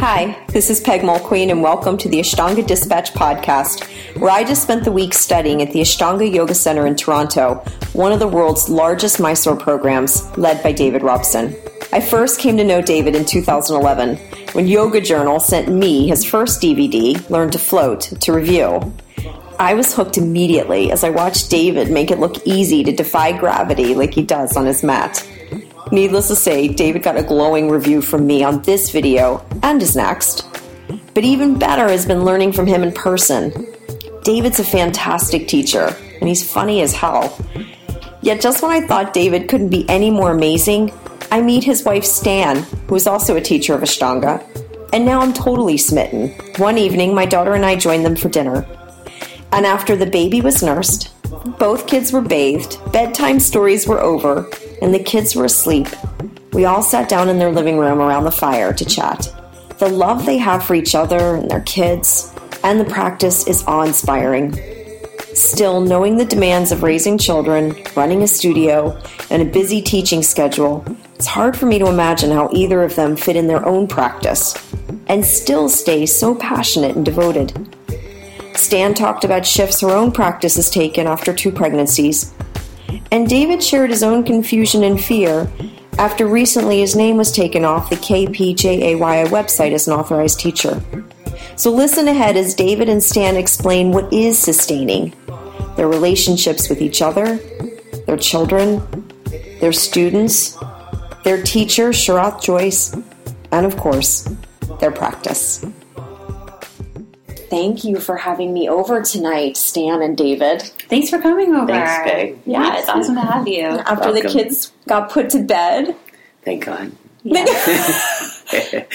Hi, this is Peg Mulqueen, and welcome to the Ashtanga Dispatch podcast, where I just spent the week studying at the Ashtanga Yoga Center in Toronto, one of the world's largest Mysore programs, led by David Robson. I first came to know David in 2011 when Yoga Journal sent me his first DVD, Learn to Float, to review. I was hooked immediately as I watched David make it look easy to defy gravity like he does on his mat. Needless to say, David got a glowing review from me on this video and his next. But even better has been learning from him in person. David's a fantastic teacher, and he's funny as hell. Yet, just when I thought David couldn't be any more amazing, I meet his wife Stan, who is also a teacher of Ashtanga. And now I'm totally smitten. One evening, my daughter and I joined them for dinner. And after the baby was nursed, both kids were bathed, bedtime stories were over, and the kids were asleep, we all sat down in their living room around the fire to chat. The love they have for each other and their kids and the practice is awe inspiring. Still, knowing the demands of raising children, running a studio, and a busy teaching schedule, it's hard for me to imagine how either of them fit in their own practice and still stay so passionate and devoted. Stan talked about shifts her own practice has taken after two pregnancies. And David shared his own confusion and fear after recently his name was taken off the KPJAYI website as an authorized teacher. So listen ahead as David and Stan explain what is sustaining their relationships with each other, their children, their students, their teacher, Sharath Jois, and of course, their practice. Thank you for having me over tonight, Stan and David. Thanks for coming over. Thanks, Peg. Yeah, it's awesome to have you. After the kids got put to bed. Thank God.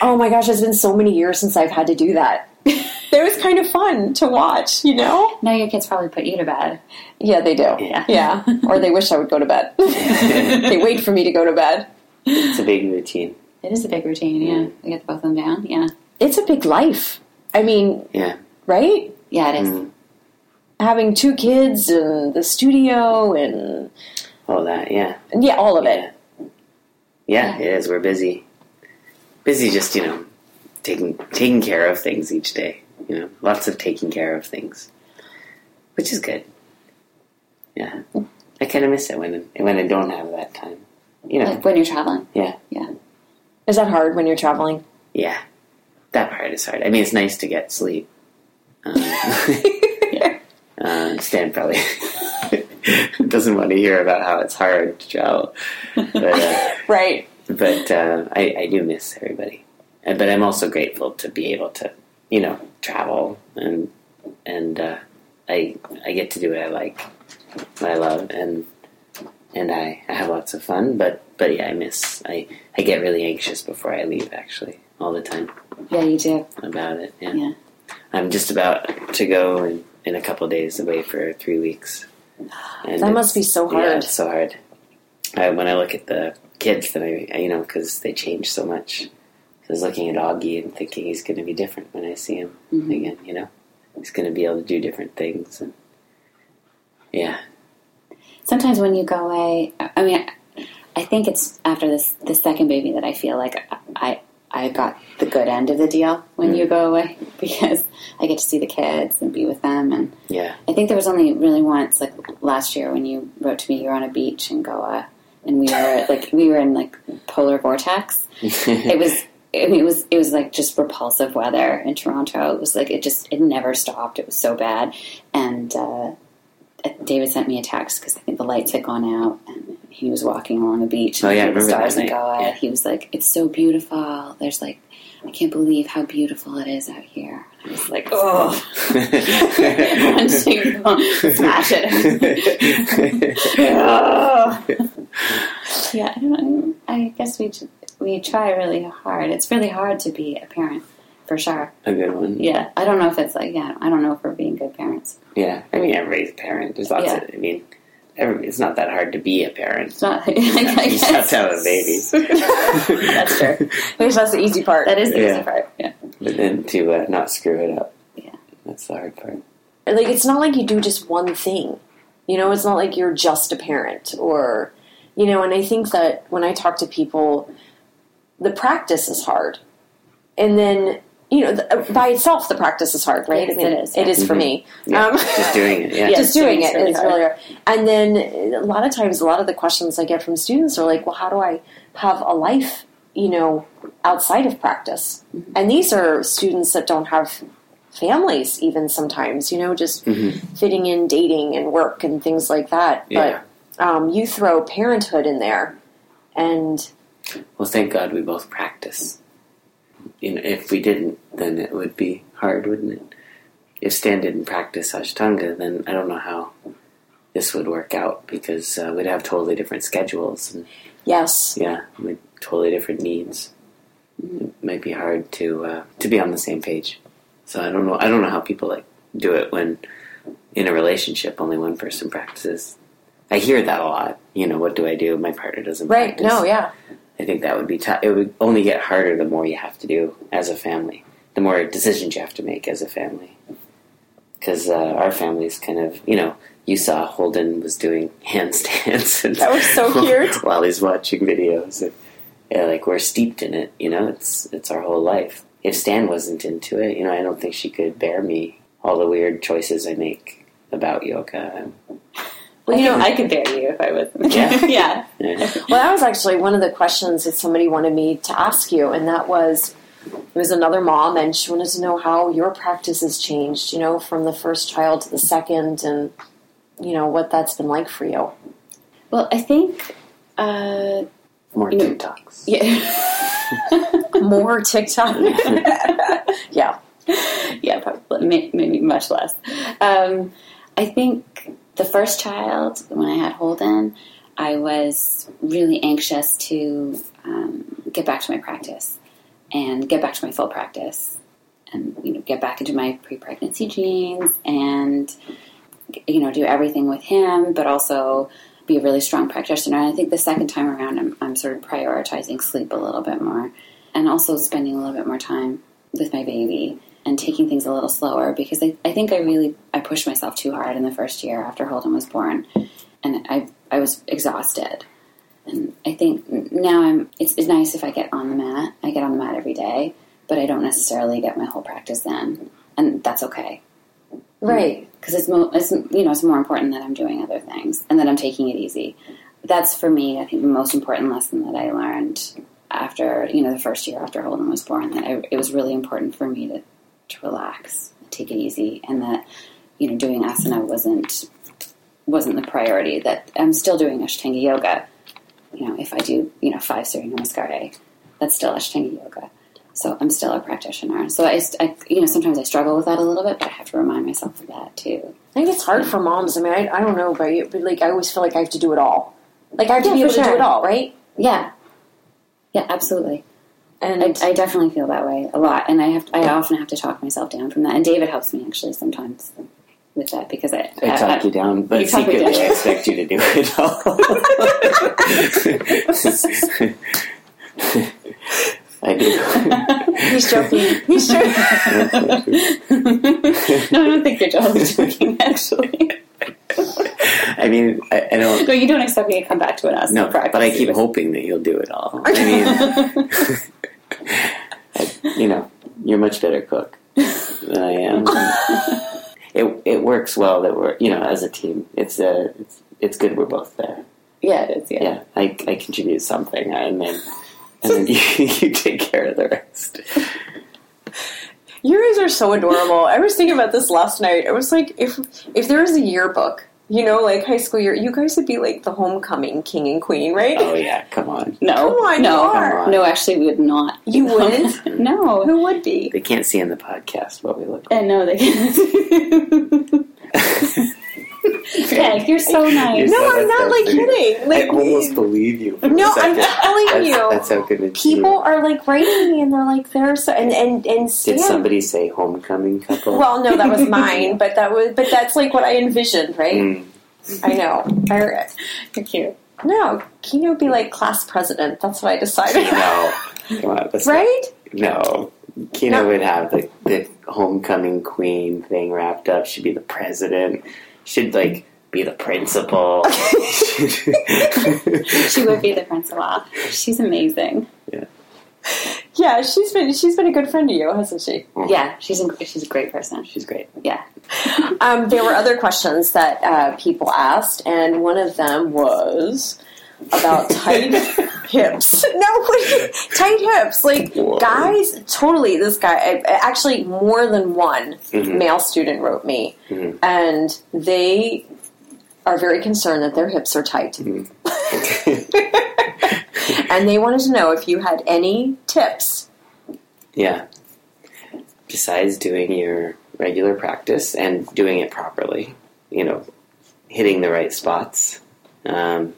Oh my gosh, it's been so many years since I've had to do that. it was kind of fun to watch, you know? Now your kids probably put you to bed. Yeah, they do. Yeah. Yeah. or they wish I would go to bed. they wait for me to go to bed. It's a big routine. It is a big routine, yeah. We get both of them down, yeah. It's a big life. I mean, Yeah. right? Yeah, it is. Mm. Having two kids and the studio and, All that. Yeah. and yeah, all of it. Yeah. Yeah, it is. We're busy. Busy just, you know, taking taking care of things each day. You know, lots of taking care of things. Which is good. Yeah. I kind of miss it when when I don't have that time. You know. Like when you're traveling. yeah. Yeah. Is that hard when you're traveling? Yeah. That part is hard. I mean, it's nice to get sleep. Um, uh, Stan probably doesn't want to hear about how it's hard to travel. But, uh, Right. but uh, I, I do miss everybody. But I'm also grateful to be able to, you know, travel and and uh, I I get to do what I like, what I love, and and I, I have lots of fun. But but yeah, I miss. I I get really anxious before I leave. Actually, all the time Yeah, you do. about it. Yeah, Yeah. I'm just about to go in, in a couple days away for three weeks. And That must be so Yeah, hard. it's so hard. I, when I look at the kids, then I, you know, because they change so much. I was looking at Augie and thinking he's going to be different when I see him Mhm. again. You know, he's going to be able to do different things. And yeah, Sometimes when you go away, I mean, I think it's after this the second baby that I feel like I I got the good end of the deal when you go away because I get to see the kids and be with them and yeah, I think there was only really once, like last year, when you wrote to me, you were on a beach in Goa, and we were like we were in like polar vortex. It was, I mean, it was it was like just repulsive weather in Toronto. It was like it just it never stopped. It was so bad, and uh, David sent me a text because I think the lights had gone out, and he was walking along the beach. Oh, and yeah, I the remember stars that. Goa. Yeah. He was like, "It's so beautiful. There's like." I can't believe how beautiful it is out here. I was like, oh, smash it. Oh. yeah, I, don't. I guess we we try really hard. It's really hard to be a parent, for sure. a good one. Yeah, I don't know if it's like yeah, I don't know if we're being good parents. Yeah, I mean, everybody's a parent. There's lots Yeah. of. I mean, it's not that hard to be a parent. It's not. I You just have to have a baby. That's true. I that's the easy part. That is the Yeah. easy part. Yeah. But then to uh, not screw it up. Yeah. That's the hard part. like it's not like you do just one thing you know it's not like you're just a parent or you know and i think that when i talk to people the practice is hard and then you know the, by itself the practice is hard, right? Yes, it is, It is for me. Yeah, Um, just doing it. Yeah. Just doing doing it really is hard. really hard. And then a lot of times, a lot of the questions I get from students are like, "Well, how do I have a life, you know, outside of practice?" Mm-hmm. And these are students that don't have families, even sometimes, you know, just fitting in dating and work and things like that. Yeah. But um, you throw parenthood in there, and Well, thank God we both practice. You know, if we didn't, then it would be hard, wouldn't it? If Stan didn't practice Ashtanga, then I don't know how this would work out because uh, we'd have totally different schedules and yes, yeah, we'd totally different needs. It might be hard to uh, to be on the same page. So I don't know. I don't know how people like do it when in a relationship only one person practices. I hear that a lot. You know, what do I do? My partner doesn't practice. right? practice. No, yeah, I think that would be tough. It would only get harder the more you have to do as a family, the more decisions you have to make as a family. Because uh, our family's kind of, you know, you saw Holden was doing handstands and That was so cute. while he's watching videos. And, yeah, like we're steeped in it. You know, it's it's our whole life. If Stan wasn't into it, you know, I don't think she could bear me all the weird choices I make about yoga. Well, you know, I could bear you if I was. Yeah. yeah. Yeah. Well, that was actually one of the questions that somebody wanted me to ask you, and that was it was another mom, and she wanted to know how your practice has changed, you know, from the first child to the second, and you know what that's been like for you. Well, I think. Uh, More You know- TikToks. yeah. More TikTok, yeah, yeah, probably maybe much less. Um, I think the first child, when I had Holden, I was really anxious to um, get back to my practice and get back to my full practice, and you know, get back into my pre-pregnancy jeans and you know do everything with him, but also be a really strong practitioner. And I think the second time around, I'm, I'm sort of prioritizing sleep a little bit more, and also spending a little bit more time with my baby and taking things a little slower because I, I think I really I pushed myself too hard in the first year after Holden was born, and I I was exhausted. And I think now I'm. It's, it's nice if I get on the mat. I get on the mat every day, but I don't necessarily get my whole practice then, and that's okay right. because it's, mo- it's you know it's more important that I'm doing other things and that I'm taking it easy. That's for me, I think, the most important lesson that I learned after you know the first year after Holden was born. That I, it was really important for me to to relax, take it easy, and that you know doing asana wasn't wasn't the priority. That I'm still doing Ashtanga yoga. You know, if I do you know five Surya Namaskar, that's still Ashtanga yoga. So I'm still a practitioner. So I, I, you know, sometimes I struggle with that a little bit, but I have to remind myself of that too. I think it's hard for moms. I mean, I, I don't know about you, but like I always feel like I have to do it all. Like I have to Yeah, be for able to do it all, right? Yeah, yeah, absolutely. And I, I definitely feel that way a lot, and I have I often have to talk myself down from that. And David helps me actually sometimes with that because I, I talk you down, but You secretly. I expect you to do it all. I do. he's joking. He's joking. no, I don't think you're joking. Actually, I mean, I, I don't. no, you don't expect me to come back to an asana No, practice. but I keep hoping that you'll do it all. I mean, I, you know, you're a much better cook than I am. it it works well that we're you know as a team. It's uh, it's it's good we're both there. Yeah, it is. Yeah. Yeah, I, I contribute something, and then and then you, you take care of the rest. You guys are so adorable. I was thinking about this last night. I was like, if if there was a yearbook, you know, like high school year, you guys would be like the homecoming king and queen, right? Oh yeah, come on. No, Come on, no, you are. no. Actually, we would not. You wouldn't? no. Who would be? They can't see in the podcast what we look like. And no, they can't. Peg, you're so nice. No, so I'm not like fantastic. kidding. Like I almost believe you. No, I'm second. telling That's- you. That's how good it is. people were. are like writing me and they're like they're so and and and Stan, Did somebody say homecoming couple? Well, no, that was mine, but that was but that's like what I envisioned, right? Mm. I know. I, You're cute. no, Kino would be like class president. That's what I decided. No, on, that's not- right? no. Kino No. would have the, the homecoming queen thing wrapped up. She'd be the president. She'd like be the principal. She would be the principal. She's amazing. Yeah, Yeah, she's been she's been a good friend to you, hasn't she? Yeah, she's a, she's a great person. She's great. Yeah. Um, there were other questions that uh, people asked, and one of them was about tight hips. No, tight hips. Like Whoa. guys, totally. This guy, I- actually, more than one Mhm. male student wrote me, Mhm. and they are very concerned that their hips are tight, and they wanted to know if you had any tips. yeah. Besides doing your regular practice and doing it properly, you know, hitting the right spots, um,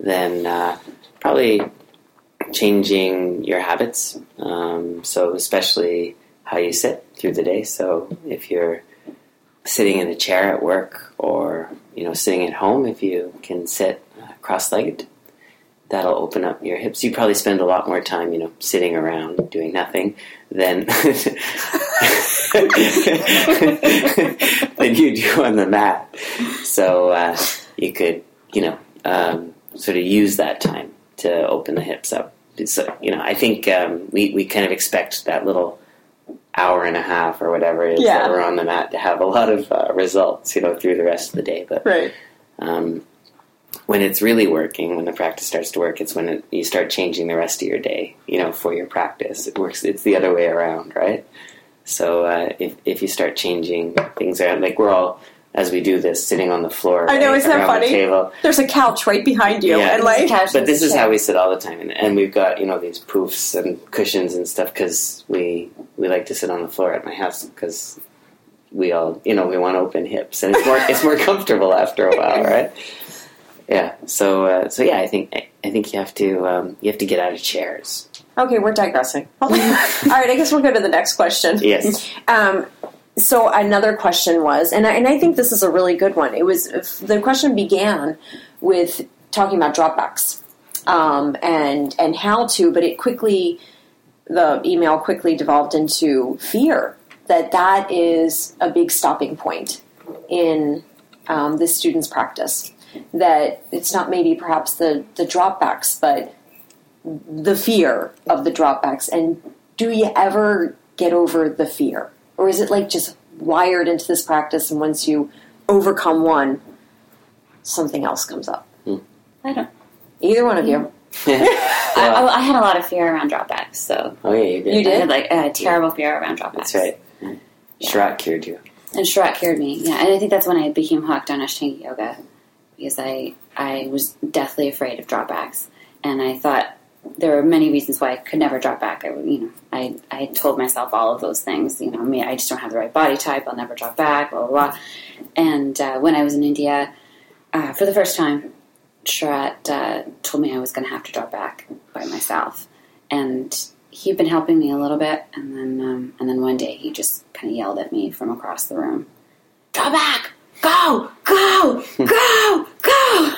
then uh, probably changing your habits. Um, so, especially how you sit through the day. So, if you're sitting in a chair at work or you know sitting at home, if you can sit cross-legged, that'll open up your hips. You probably spend a lot more time, you know, sitting around doing nothing than than you do on the mat. So uh, you could, you know, um, sort of use that time to open the hips up. So, you know, I think um, we we kind of expect that little hour and a half or whatever it is Yeah. that we're on the mat to have a lot of uh, results, you know, through the rest of the day. But Right. um, when it's really working, when the practice starts to work, it's when it, you start changing the rest of your day, you know, for your practice. It works. It's the other way around, right? So uh, if if you start changing things around, like we're all as we do this, sitting on the floor, I know, right, isn't that funny? The table. There's a couch right behind you, Yeah. and like Couch But this is how we sit all the time, and, and we've got you know these poofs and cushions and stuff because we we like to sit on the floor at my house because we all you know we want open hips and it's more it's more comfortable after a while, right? Yeah. So uh, so yeah, I think I, I think you have to um, you have to get out of chairs. Okay, we're digressing. All right, I guess we'll go to the next question. Yes. Um, so another question was, and I, and I think this is a really good one. It was the question began with talking about dropbacks um, and and how to, but it quickly the email quickly devolved into fear that that is a big stopping point in um, the student's practice. That it's not maybe perhaps the the dropbacks, but the fear of the dropbacks. And do you ever get over the fear? Or is it like just wired into this practice and once you overcome one, something else comes up? Hmm. I don't. Either one of you. I, I, I had a lot of fear around dropbacks, so oh yeah, you did. You I did? had like a terrible fear around dropbacks. That's right. Sharath cured you. And Sharath cured me. Yeah, and I think that's when I became hooked on Ashtanga yoga because I I was deathly afraid of dropbacks, and I thought there were many reasons why I could never drop back. I you know I I told myself all of those things. You know, I mean, I just don't have the right body type. I'll never drop back. Blah blah blah. And uh, when I was in India uh, for the first time, Sharath uh, told me I was going to have to drop back by myself, and he'd been helping me a little bit, and then um, and then one day he just kind of yelled at me from across the room, "Drop back! Go! Go! Go! Go!"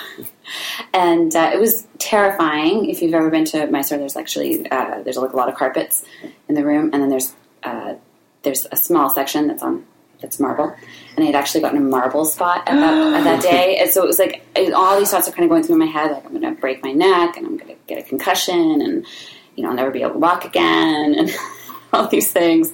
and uh, it was terrifying. If you've ever been to Mysore, there's actually uh, there's like a lot of carpets in the room, and then there's uh, there's a small section that's on that's marble, and I had actually gotten a marble spot at that, at that day, and so it was like all these thoughts are kind of going through my head, like I'm going to break my neck, and I'm going to get a concussion, and you know I'll never be able to walk again, and all these things.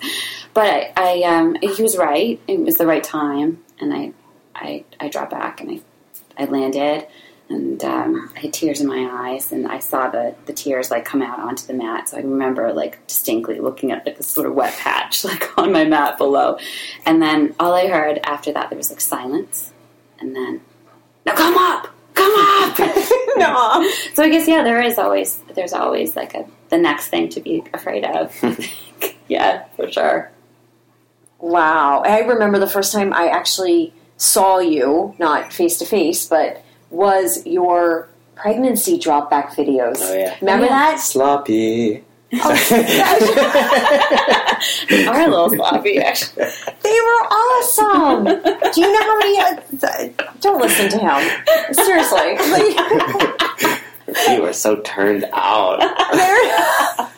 But I, I um, he was right; it was the right time, and I I, I dropped back and I I landed and um, I had tears in my eyes and I saw the, the tears like come out onto the mat. So I remember like distinctly looking at like this sort of wet patch like on my mat below. And then all I heard after that there was like silence and then now come up, come up. no. so I guess yeah, there is always there's always like a the next thing to be afraid of. yeah, for sure. Wow. I remember the first time I actually saw you, not face to face, but was your pregnancy drop back videos. Oh, yeah. Remember Oh, yeah. that? Sloppy. They are a little sloppy actually. They were awesome. Do you know how many? Uh, don't listen to him. Seriously. You were so turned out. they're-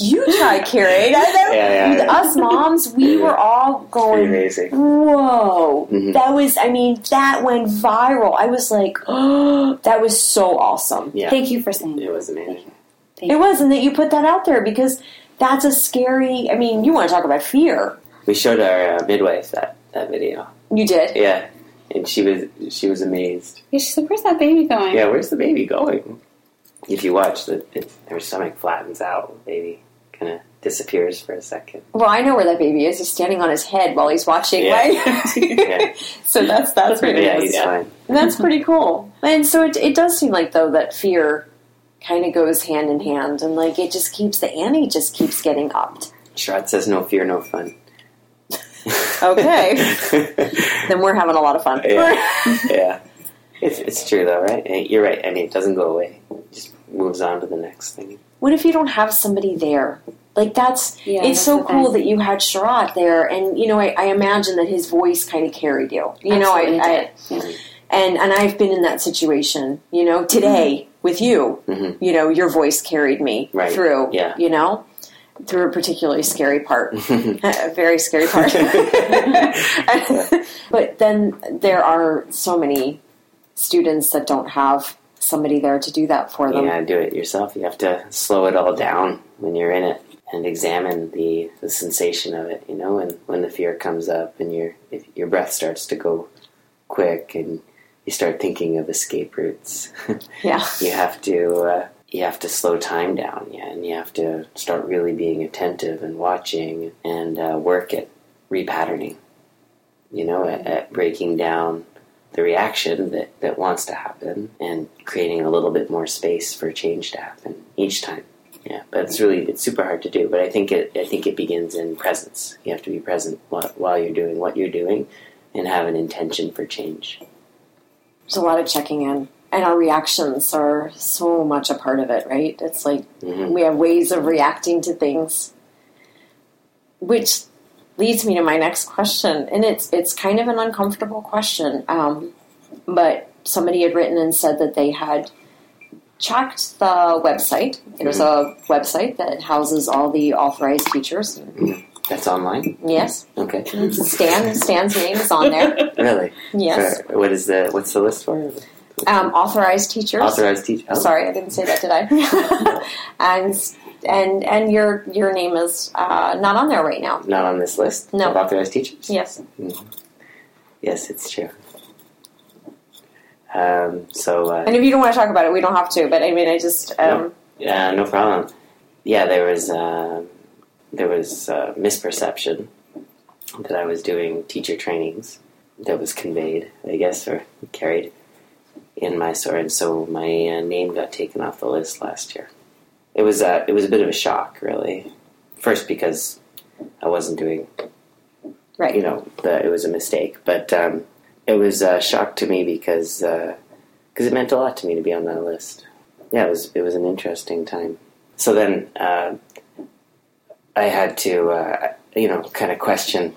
you try, Carrie. That- that- Yeah, yeah, yeah. Us moms, we were all going. amazing. Whoa! Mhm. That was. I mean, that went viral. I was like, oh, that was so awesome. Yeah, Thank you for saying it was amazing. Thank It you. was, and that you put that out there because that's a scary. I mean, you want to talk about fear? We showed our uh, midwife that that video. You did. Yeah, and she was she was amazed. Yeah, she's like, "Where's that baby going?" Yeah, where's the baby going? If you watch, the it, her stomach flattens out. Baby kind of disappears for a second. Well, I know where that baby is. He's standing on his head while he's watching. Yeah. Right? Yeah. so that's that's it yeah, fine. And that's pretty cool. And so it, it does seem like though that fear kind of goes hand in hand, and like it just keeps the ante just keeps getting upped. Sharath says, "No fear, no fun." Okay, then we're having a lot of fun. Yeah. yeah, it's it's true though, right? You're right. I mean, it doesn't go away. It just moves on to the next thing. what if you don't have somebody there? Like that's Yeah, it's that's so cool thing. that you had Sharath there, and you know I, I imagine that his voice kind of carried you. You know, I, I. Yeah. and and I've been in that situation. You know, today with you, Mhm. you know, your voice carried me Right. through. Yeah. you know, through a particularly scary part, a very scary part. but then there are so many students that don't have somebody there to do that for You them. gotta do it yourself. You have to slow it all down when you're in it and examine the, the sensation of it. You know, and when the fear comes up and your if your breath starts to go quick and you start thinking of escape routes. Yeah. you have to uh, you have to slow time down, yeah, and you have to start really being attentive and watching and uh, work at repatterning. You know, at, at breaking down the reaction that, that wants to happen and creating a little bit more space for change to happen each time. Yeah, but it's really it's super hard to do. But I think it I think it begins in presence. You have to be present while, while you're doing what you're doing, and have an intention for change. There's a lot of checking in. And our reactions are so much a part of it, right? It's like Mhm. we have ways of reacting to things. Which leads me to my next question. And it's it's kind of an uncomfortable question. Um, but somebody had written and said that they had checked the website. There's a website that houses all the authorized teachers. That's online. Yes. Okay. Stan Stan's name is on there. Really? Yes. What is the what's the list for? Um, authorized teachers. Authorized teacher. Oh. Sorry, I didn't say that, did I? and and and your your name is uh, not on there right now. Not on this list. No. Of authorized teachers. Yes. Yes, it's true. Um, so uh, And if you don't want to talk about it, we don't have to. But I mean, I just um, Yeah, no problem. Yeah, there was uh, there was uh, misperception that I was doing teacher trainings that was conveyed, I guess, or carried in my story, and so my uh, name got taken off the list last year. It was uh, it was a bit of a shock, really. First, because I wasn't doing right. you know, the, it was a mistake. But um, it was a shock to me because because it meant a lot to me to be on that list. Yeah, it was it was an interesting time. So then uh, I had to uh, you know kind of question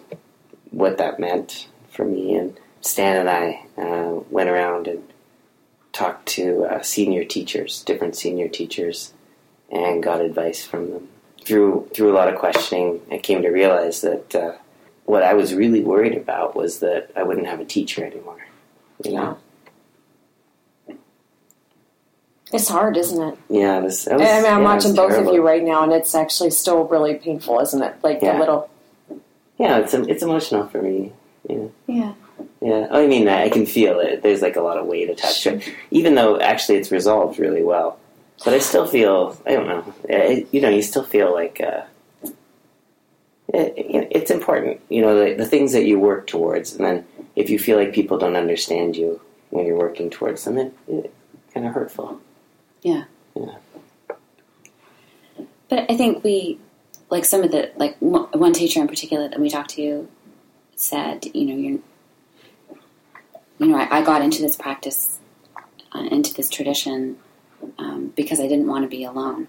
what that meant for me. And Stan and I uh, went around and talked to uh, senior teachers, different senior teachers, and got advice from them. Through through a lot of questioning, I came to realize that. Uh, what I was really worried about was that I wouldn't have a teacher anymore. You know? It's hard, isn't it? Yeah, it was. I mean, I'm yeah, watching both terrible. of you right now, and it's actually still really painful, isn't it? Like Yeah. the little. Yeah, it's it's emotional for me. Yeah, Yeah. yeah. I mean, I can feel it. There's like a lot of weight attached to it, even though actually it's resolved really well. But I still feel. I don't know. It, you know, you still feel like. Uh, it, it- it's important, you know, the, the things that you work towards, and then if you feel like people don't understand you when you're working towards them, it, it kind of hurtful. Yeah. Yeah. But I think we, like some of the, like one teacher in particular that we talked to said, you know, you're, you know, I, I got into this practice, uh, into this tradition, um, because I didn't want to be alone.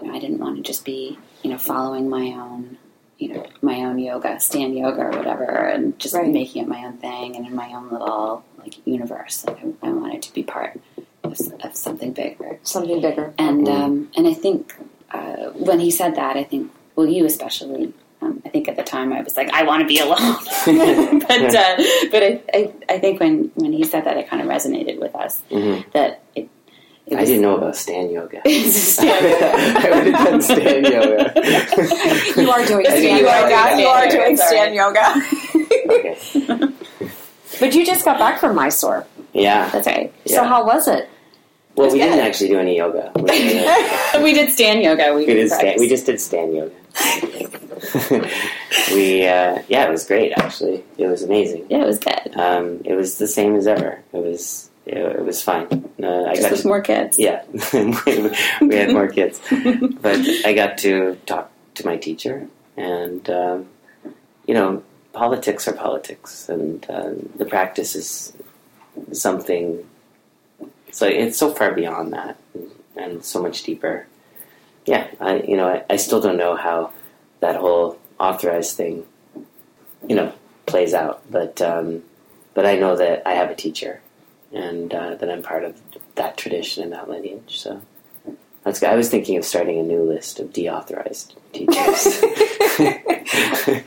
You know, I didn't want to just be, you know, following my own, you know, my own yoga, stand yoga or whatever, and just Right. making it my own thing and in my own little like universe. Like I, I wanted to be part of, of something bigger. Something bigger. And Mhm. um, and I think uh, when he said that, I think well, you especially. Um, I think at the time I was like, I want to be alone. but uh, but I, I I think when when he said that, it kind of resonated with us Mhm. that it It I was- didn't know about stand yoga. Stand yoga. I would have done stand yoga. You are doing stand yoga. know You are doing stand yoga. okay. But you just got back from Mysore. Yeah. That's right. So how was it? Well, It's we didn't actually do any yoga. We did, we did stand yoga. We, we, did stand, we just did stand yoga. we uh, yeah, it was great. Actually, it was amazing. Yeah, it was good. Um, it was the same as ever. It was it, it was fine. I Just got with to, more kids. yeah, we had more kids, but I got to talk to my teacher, and um, you know, politics are politics, and uh, the practice is something. So it's so far beyond that, and so much deeper. Yeah, I you know I, I still don't know how that whole authorized thing, you know, plays out, but um, but I know that I have a teacher, and uh, that I'm part of that tradition and that lineage. So that's. I was thinking of starting a new list of deauthorized teachers.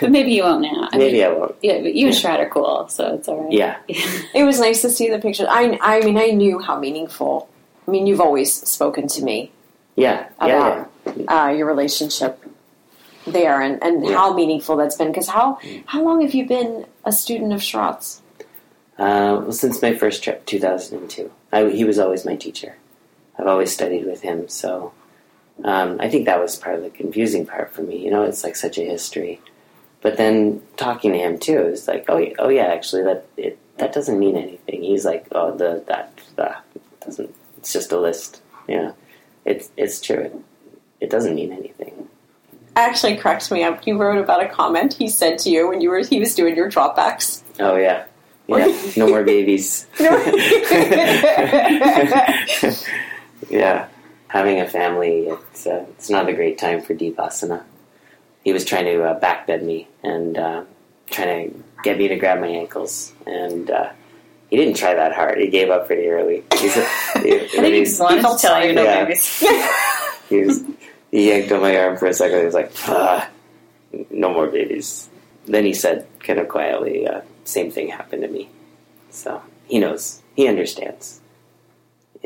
But maybe you won't now. I Maybe mean, I won't. yeah, but you and Sharath are cool, so it's all right. Yeah. It was nice to see the pictures. I, I mean, I knew how meaningful. I mean, you've always spoken to me Yeah, yeah, about uh, your relationship there and, and Yeah. how meaningful that's been. Because how how long have you been a student of Sharath's? Uh, since my first trip, 2002. I, he was always my teacher. I've always studied with him, so um, I think that was part of the confusing part for me. You know, it's like such a history. But then talking to him too, it's like, oh, yeah- oh yeah, actually, that it, that doesn't mean anything. He's like, oh, the that that doesn't. It's just a list. Yeah, it's it's true. It, it doesn't mean anything. Actually, cracks me up. You wrote about a comment he said to you when you were he was doing your dropbacks. Oh yeah, yeah. No more babies. yeah, having a family, it's, uh, it's not a great time for deep asana. He was trying to uh, backbend me and uh, trying to get me to grab my ankles, and uh, he didn't try that hard. He gave up pretty early. He's, he, I think he just wanted to tell you no sorry. babies. he, was, he yanked on my arm for a second. He was like, ah, "No more babies." Then he said, kind of quietly, uh, "Same thing happened to me." So he knows. He understands.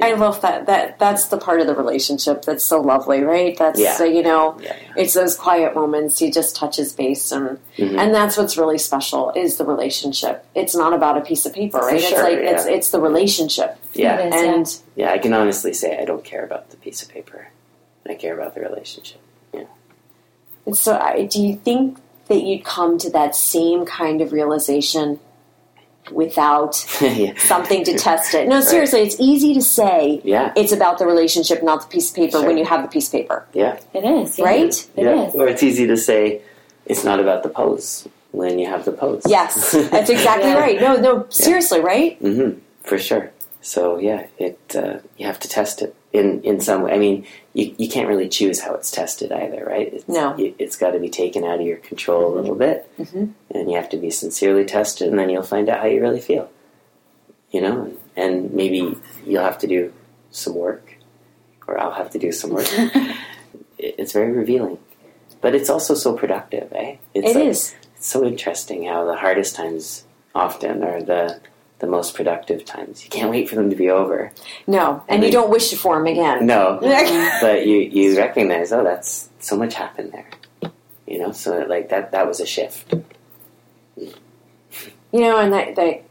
I love that. That that's the part of the relationship that's so lovely, right? That's Yeah. uh, you know, Yeah, yeah. it's those quiet moments. He just touches base, and Mhm. and that's what's really special is the relationship. It's not about a piece of paper, right? it's like yeah. it's it's the relationship, Yeah, It is, yeah. and yeah. I can honestly say I don't care about the piece of paper. I care about the relationship. And so, I, do you think that you'd come to that same kind of realization without yeah. something to test it? No, seriously, it's easy to say Yeah. it's about the relationship, not the piece of paper, Sure. when you have the piece of paper, Yeah. It is, yeah. right? It yeah. is. Or it's easy to say it's not about the pose when you have the pose. Yes, that's exactly Yeah. right. No, no, seriously, right? hmm for sure. So yeah, it uh, you have to test it in in some way. I mean, you, you can't really choose how it's tested either, right? It's, No. you, it's got to be taken out of your control a little bit, Mhm. and you have to be sincerely tested, and then you'll find out how you really feel. You know, and maybe you'll have to do some work, or I'll have to do some work. It's very revealing, but it's also so productive, eh? It's It like- is. it's so interesting how the hardest times often are the the most productive times. You can't wait for them to be over. No, and you don't wish to form again. No, but you you recognize, oh, that's so much happened there. You know, so like that that was a shift. You know, and that, that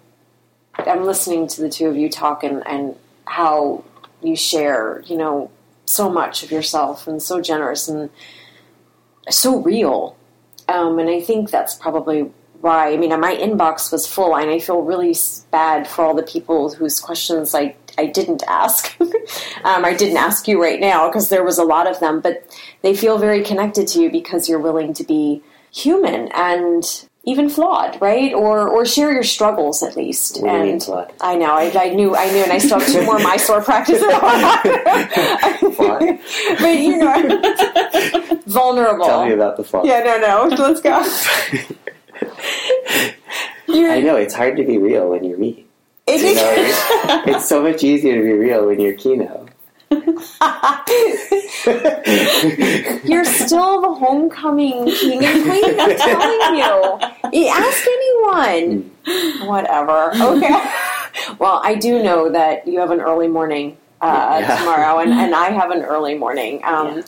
I'm listening to the two of you talk and, and how you share, you know, so much of yourself and so generous and so real. Um, and I think that's probably why. I mean, my inbox was full, and I feel really bad for all the people whose questions I I didn't ask. um, I didn't ask you right now because there was a lot of them, but they feel very connected to you because you're willing to be human and even flawed, right? Or or share your struggles at least. What and flawed? I know, I, I knew, I knew, and I still have two more Mysore practice. But you know, vulnerable. Tell me about the fall. Yeah, no, no. Let's go. You're, I know it's hard to be real when you're me. It You is- know, it's, it's so much easier to be real when you're Kino. You're still the homecoming king and queen. I'm telling you. You Ask anyone. Whatever. Okay. Well, I do know that you have an early morning uh, Yeah. tomorrow, and, and I have an early morning. Um, Yeah.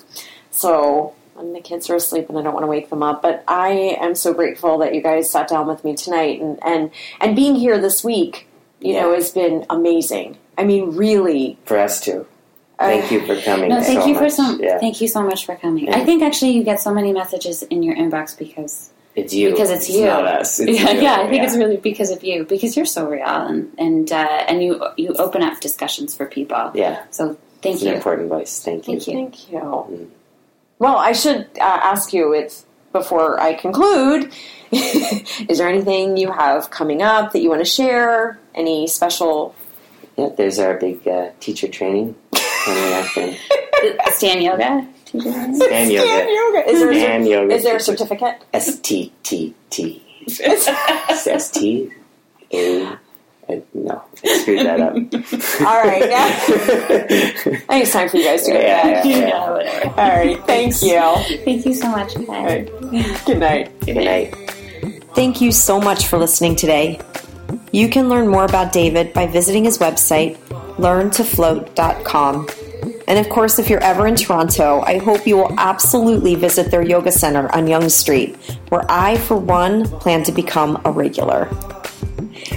So and the kids are asleep, and I don't want to wake them up. But I am so grateful that you guys sat down with me tonight, and and and being here this week, you know, has been amazing. I mean, really. For us too. Thank you for coming. No, thank so you for so. Yeah. Thank you so much for coming. Yeah. I think actually you get so many messages in your inbox because It's you. because it's you. not us. It's yeah, you. yeah, I think it's really because of you because you're so real and and uh, and you you open up discussions for people. Yeah. So thank It's an you. important voice. Thank you. Thank you. Thank you. Well, I should uh, ask you if before I conclude, is there anything you have coming up that you want to share? Any special? Yeah, there's our big uh, teacher training coming up and Stan yoga. Stan yoga. yoga. Is there, Stan yoga. is there a certificate? S T T T. S T A. No, I screwed that up. All right. Yeah. I think it's time for you guys to go to Yeah, bed. yeah, Yeah, whatever. All right. Thank you. Thank you so much. Bye. Good night. Good night. Thank you so much for listening today. You can learn more about David by visiting his website, learntofloat.com. And of course, if you're ever in Toronto, I hope you will absolutely visit their yoga center on Yonge Street, where I, for one, plan to become a regular.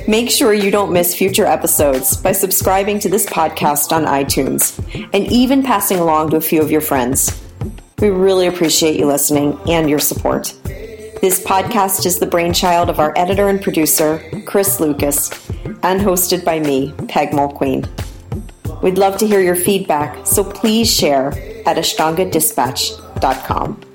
Make sure you don't miss future episodes by subscribing to this podcast on iTunes and even passing along to a few of your friends. We really appreciate you listening and your support. This podcast is the brainchild of our editor and producer, Chris Lucas, and hosted by me, Peg Mulqueen. We'd love to hear your feedback, so please share at ashtangadispatch.com.